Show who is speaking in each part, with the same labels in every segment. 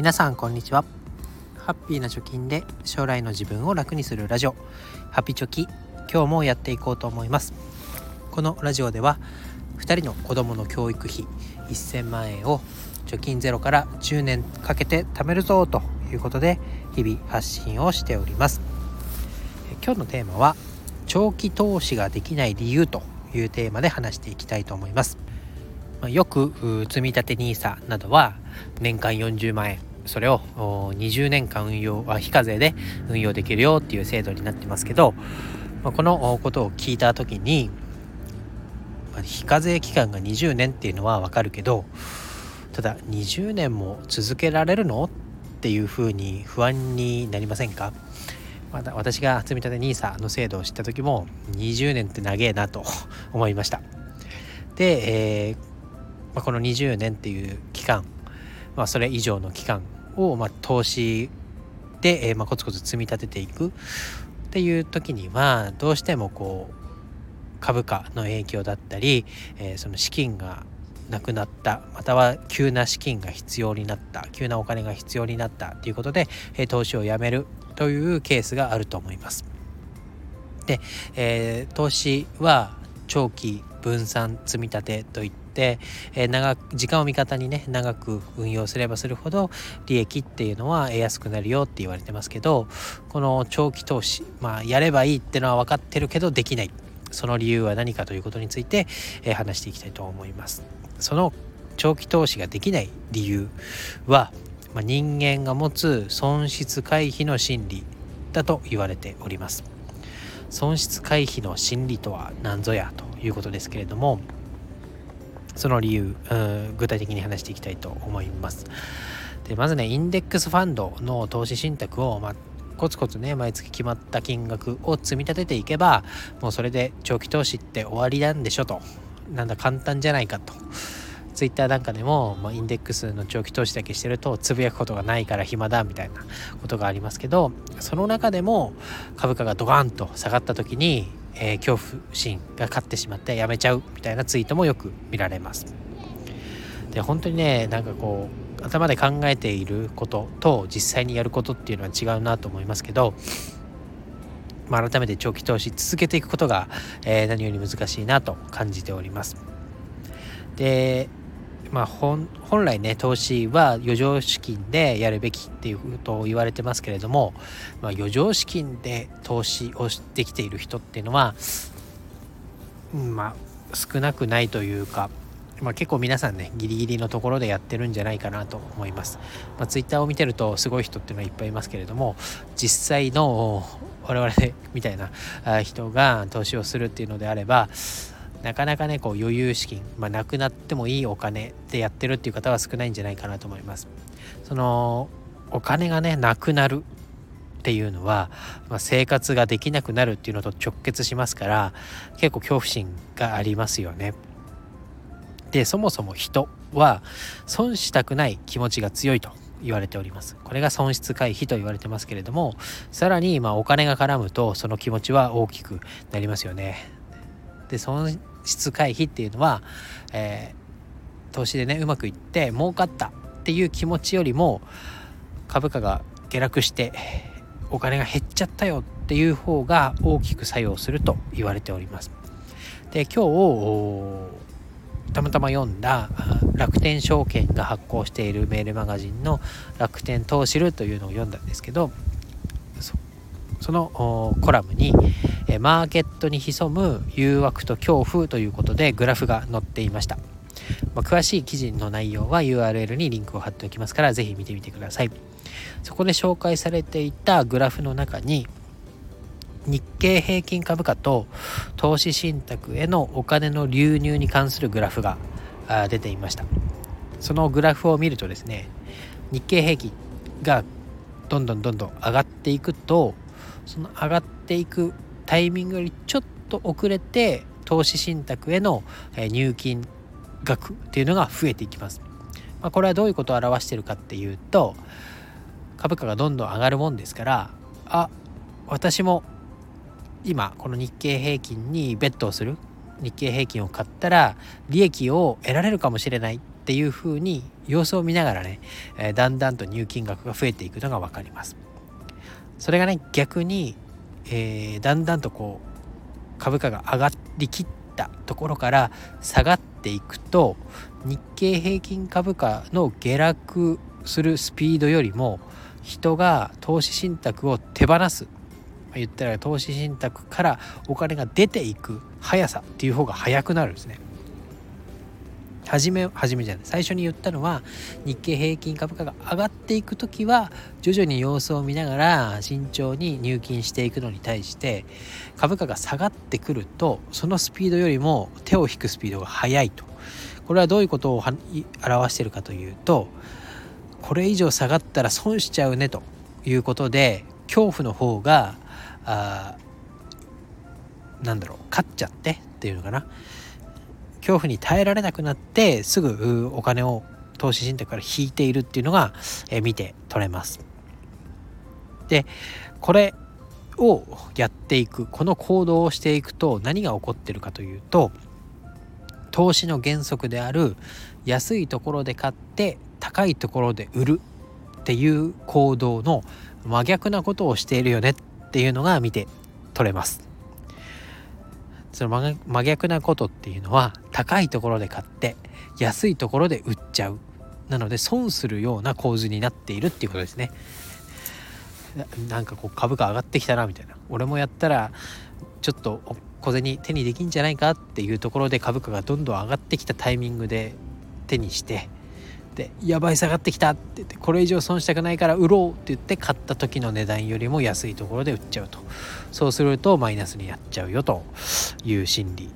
Speaker 1: 皆さんこんにちは。ハッピーな貯金で将来の自分を楽にするラジオ。ハピチョキ今日もやっていこうと思います。このラジオでは2人の子供の教育費1000万円を貯金ゼロから10年かけて貯めるぞということで日々発信をしております。今日のテーマは長期投資ができない理由というテーマで話していきたいと思います。よく積立 NISA などは年間40万円それを20年間運用は非課税で運用できるよっていう制度になってますけどまあこのことを聞いた時にまあ非課税期間が20年っていうのはわかるけどただ20年も続けられるのっていうふうに不安になりませんか？まだ私が積立 NISA の制度を知った時も20年って長えなと 思いました。で、えーまあ、この20年っていう期間、まあ、それ以上の期間を、ま、投資で、え、ま、コツコツ積み立てていくっていう時にはどうしてもこう株価の影響だったり、え、その資金がなくなったまたは急な資金が必要になった急なお金が必要になったということで、え、投資をやめるというケースがあると思います。で、えー、投資は長期分散積み立てといって、えー、長く時間を味方にね長く運用すればするほど利益っていうのは得やすくなるよって言われてますけどこの長期投資まあやればいいってのは分かってるけどできない。その理由は何かということについて、えー、話していきたいと思います。その長期投資ができない理由は、まあ、人間が持つ損失回避の心理だと言われております。損失回避の心理とは何ぞやということですけれどもその理由具体的に話していきたいと思います。でまずねインデックスファンドの投資信託を、まあ、コツコツね毎月決まった金額を積み立てていけばもうそれで長期投資って終わりなんでしょと。なんだ簡単じゃないかと。ツイッターなんかでも、まあ、インデックスの長期投資だけしてるとつぶやくことがないから暇だみたいなことがありますけどその中でも株価がドカンと下がった時に、えー、恐怖心が勝ってしまってやめちゃうみたいなツイートもよく見られます。で本当にねなんかこう頭で考えていることと実際にやることっていうのは違うなと思いますけど、まあ、改めて長期投資続けていくことが、えー、何より難しいなと感じております。でまあ、本来ね投資は余剰資金でやるべきっていうことを言われてますけれども、まあ、余剰資金で投資をできている人っていうのは、まあ、少なくないというか、まあ、結構皆さんねギリギリのところでやってるんじゃないかなと思います、まあ、ツイッターを見てるとすごい人っていうのはいっぱいいますけれども実際の我々みたいな人が投資をするっていうのであればなかなかねこう余裕資金、まあ、なくなってもいいお金でやってるっていう方は少ないんじゃないかなと思います。そのお金がねなくなるっていうのは、まあ、生活ができなくなるっていうのと直結しますから結構恐怖心がありますよね。でそもそも人は損したくない気持ちが強いと言われております。これが損失回避と言われてますけれどもさらにまお金が絡むとその気持ちは大きくなりますよね。で損失回避っていうのは、えー、投資でねうまくいって儲かったっていう気持ちよりも株価が下落してお金が減っちゃったよっていう方が大きく作用すると言われております。で今日たまたま読んだ楽天証券が発行しているメールマガジンの楽天投資るというのを読んだんですけどそのコラムにえマーケットに潜む誘惑と恐怖ということでグラフが載っていました、まあ、詳しい記事の内容は URL にリンクを貼っておきますから是非見てみてください。そこで紹介されていたグラフの中に日経平均株価と投資信託へのお金の流入に関するグラフが出ていました。そのグラフを見るとですね日経平均がどんどんどんどん上がっていくとその上がっていくタイミングよりちょっと遅れて投資信託への入金額っていうのが増えていきます。まあ、これはどういうことを表してるかっていうと株価がどんどん上がるもんですからあ私も今この日経平均にベットをする日経平均を買ったら利益を得られるかもしれないっていうふうに様子を見ながらね、えだんだんと入金額が増えていくのが分かります。それがね逆に、えー、だんだんとこう株価が上がりきったところから下がっていくと日経平均株価の下落するスピードよりも人が投資信託を手放す言ったら投資信託からお金が出ていく速さっていう方が速くなるんですね。初め初めじゃない。最初に言ったのは日経平均株価が上がっていく時は徐々に様子を見ながら慎重に入金していくのに対して株価が下がってくるとそのスピードよりも手を引くスピードが速いと。これはどういうことを表しているかというとこれ以上下がったら損しちゃうねということで恐怖の方があなんだろう勝っちゃってっていうのかな。恐怖に耐えられなくなってすぐお金を投資信託から引いているっていうのが、え見て取れます。でこれをやっていくこの行動をしていくと何が起こってるかというと投資の原則である安いところで買って高いところで売るっていう行動の真逆なことをしているよねっていうのが見て取れます。その真逆なことっていうのは高いところで買って安いところで売っちゃう。なので損するような構図になっているっていうことですね。なんかこう株価上がってきたなみたいな。俺もやったらちょっと小銭手にできんじゃないかっていうところで株価がどんどん上がってきたタイミングで手にしてでやばい下がってきたって言ってこれ以上損したくないから売ろうって言って買った時の値段よりも安いところで売っちゃうと。そうするとマイナスにやっちゃうよという心理。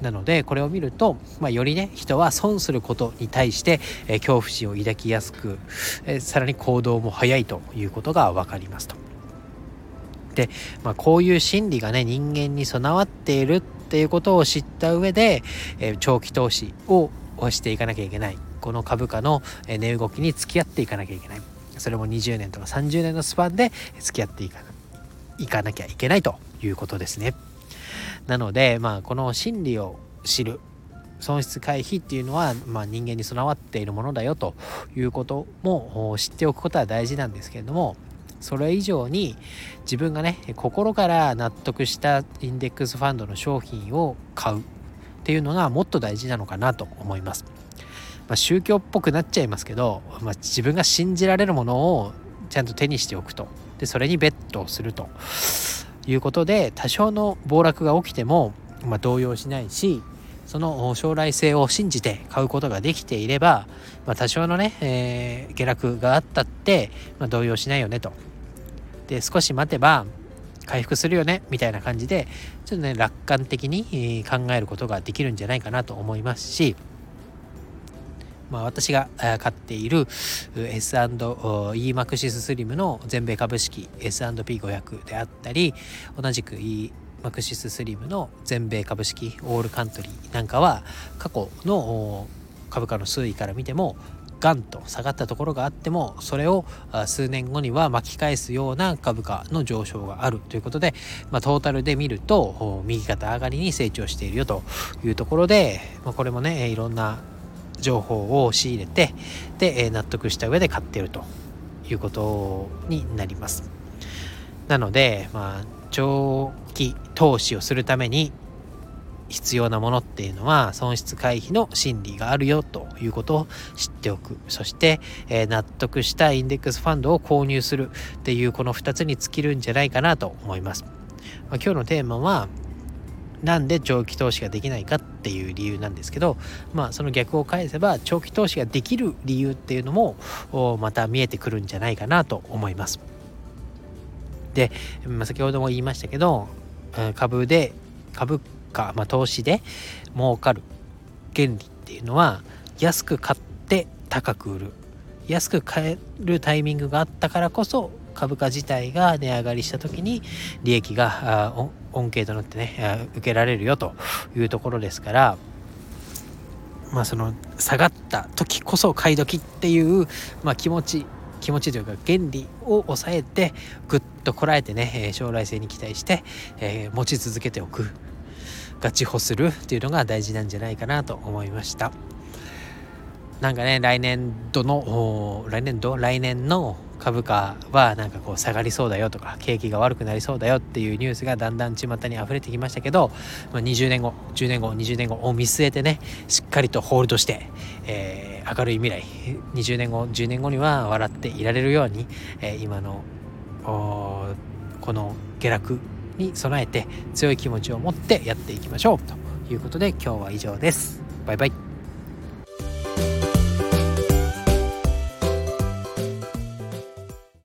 Speaker 1: なのでこれを見ると、まあ、よりね人は損することに対して、えー、恐怖心を抱きやすく、えー、さらに行動も早いということが分かりますと。で、まあ、こういう心理がね人間に備わっているっていうことを知った上で、えー、長期投資をしていかなきゃいけない。この株価の値動きに付き合っていかなきゃいけないそれも20年とか30年のスパンで付き合っていかいかなきゃいけないということですね。なので、まあ、この心理を知る損失回避っていうのは、まあ、人間に備わっているものだよということも知っておくことは大事なんですけれどもそれ以上に自分がね心から納得したインデックスファンドの商品を買うっていうのがもっと大事なのかなと思います。まあ、宗教っぽくなっちゃいますけど、まあ、自分が信じられるものをちゃんと手にしておくとでそれにベットをするということで多少の暴落が起きても、まあ、動揺しないしその将来性を信じて買うことができていれば、まあ、多少のね、えー、下落があったって、まあ、動揺しないよねと。で少し待てば回復するよねみたいな感じでちょっとね楽観的に考えることができるんじゃないかなと思いますしまあ、私が買っている S&E マクシススリムの全米株式 S&P500 であったり同じく E マクシススリムの全米株式オールカントリーなんかは過去の株価の推移から見てもガンと下がったところがあってもそれを数年後には巻き返すような株価の上昇があるということで、まあ、トータルで見ると右肩上がりに成長しているよというところで、まあ、これもねいろんな情報を仕入れてで納得した上で買っているということになります。なのでまあ長期投資をするために必要なものっていうのは損失回避の心理があるよということを知っておく。そして、えー、納得したインデックスファンドを購入するっていうこの2つに尽きるんじゃないかなと思います、まあ、今日のテーマはなんで長期投資ができないかっていう理由なんですけどまあその逆を返せば長期投資ができる理由っていうのもまた見えてくるんじゃないかなと思います。で、まあ、先ほども言いましたけど株で株価、まあ、投資で儲かる原理っていうのは安く買って高く売る安く買えるタイミングがあったからこそ株価自体が値上がりした時に利益が恩恵となってね受けられるよというところですからまあその下がった時こそ買い時っていう、まあ、気持ち気持ちというか原理を抑えてぐっとこらえてね将来性に期待して、えー、持ち続けておくガチホするっていうのが大事なんじゃないかなと思いました。なんかね来年度の来年度？来年の株価はなんかこう下がりそうだよとか景気が悪くなりそうだよっていうニュースがだんだん巷に溢れてきましたけど、まあ、20年後10年後20年後を見据えてねしっかりとホールドして、えー、明るい未来20年後10年後には笑っていられるように、えー、今のこの下落に備えて強い気持ちを持ってやっていきましょうということで今日は以上です。バイバイ